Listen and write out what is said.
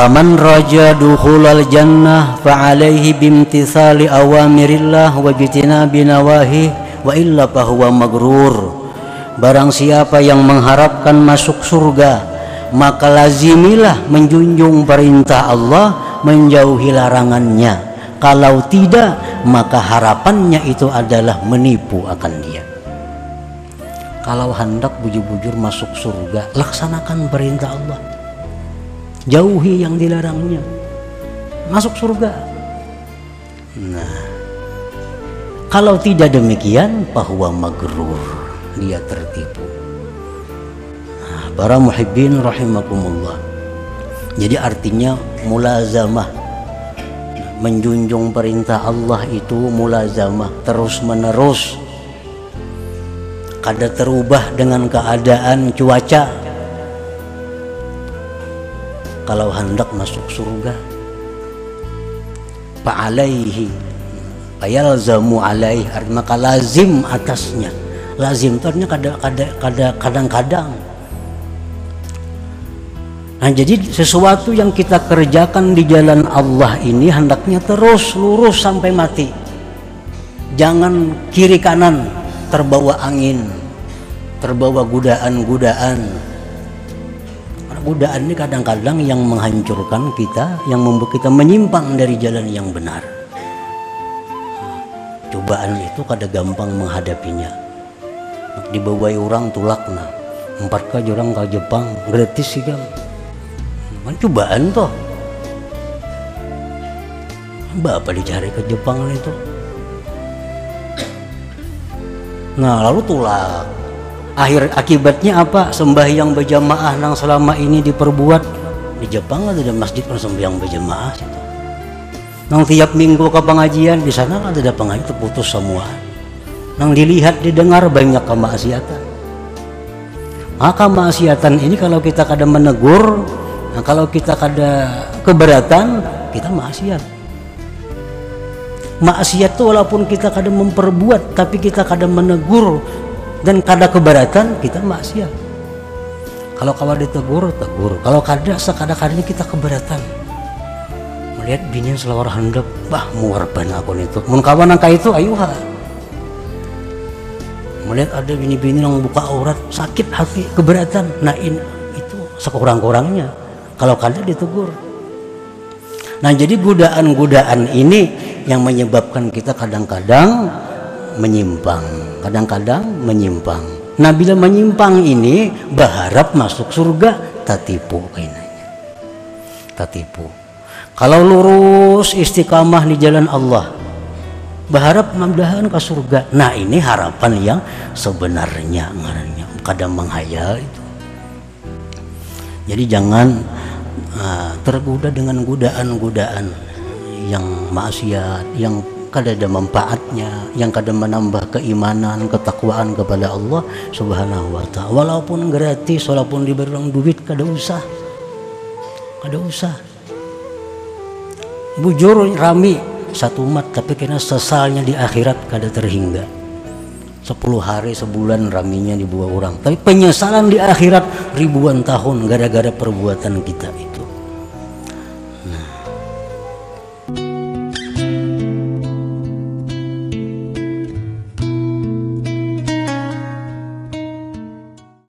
Faman raja dukhulal jannah fa'alaihi bimtithali awamirillah wa jitinabi nawahi wa illa fahuwa magrur. Barang siapa yang mengharapkan masuk surga, maka lazimilah menjunjung perintah Allah, menjauhi larangannya. Kalau tidak, maka harapannya itu adalah menipu akan dia. Kalau hendak bujur-bujur masuk surga, laksanakan perintah Allah jauhi yang dilarangnya. Masuk surga. Nah. Kalau tidak demikian bahwa magrur. Dia tertipu. Nah, para muhibbin rahimakumullah. Jadi artinya mulazamah. Menjunjung perintah Allah itu mulazamah. Terus menerus kada terubah dengan keadaan cuaca kalau hendak masuk surga. Fa'alaihi fayalzamu alaih. Maka lazim atasnya. Lazim itu artinya kadang-kadang. Nah jadi sesuatu yang kita kerjakan di jalan Allah ini hendaknya terus lurus sampai mati. Jangan kiri kanan terbawa angin, terbawa godaan-godaan, godaan ini kadang-kadang yang menghancurkan kita, yang membuat kita menyimpang dari jalan yang benar. Cobaan itu kada gampang menghadapinya. Dibawai orang tulakna, empat ka orang ke Jepang gratis sih kan. Cobaan toh. Bapak dicari ke Jepang itu. Nah lalu tulak akhir akibatnya apa sembahyang berjamaah yang selama ini diperbuat di Jepang ada masjid sembahyang berjamaah situ. Nang tiap minggu ke pengajian di sana ada pengajian terputus semua. Nang dilihat didengar banyak kemaksiatan. Maka kemaksiatan ini kalau kita kada menegur, nah kalau kita kada keberatan, kita maksiat. Maksiat itu walaupun kita kada memperbuat, tapi kita kada menegur, dan kada keberatan kita maksiat. Kalau kawan ditegur tegur. Kalau kada sekada-kadanya kita keberatan. Melihat bini selawar handap bah muar aku itu mun kawan angka itu ayuha melihat ada bini-bini yang buka aurat sakit hati keberatan. Nah ini itu sekurang-kurangnya. Kalau kada ditegur. Nah jadi godaan-godaan ini yang menyebabkan kita kadang-kadang menyimpang kadang-kadang menyimpang. Nah bila menyimpang ini berharap masuk surga tatipu kainanya. Tatipu kalau lurus istiqamah di jalan Allah berharap mudah ke surga. Nah ini harapan yang sebenarnya kadang menghayal itu. Jadi jangan uh, tergoda dengan godaan-godaan yang maksiat yang kada ada manfaatnya yang kada menambah keimanan ketakwaan kepada Allah subhanahu wa ta'ala. Walaupun gratis walaupun diberi duit kada usah kada usah bujur rami satu umat tapi kena sesalnya di akhirat kada terhingga. Sepuluh hari sebulan raminya dibuat orang. Tapi penyesalan di akhirat ribuan tahun gara-gara perbuatan kita ini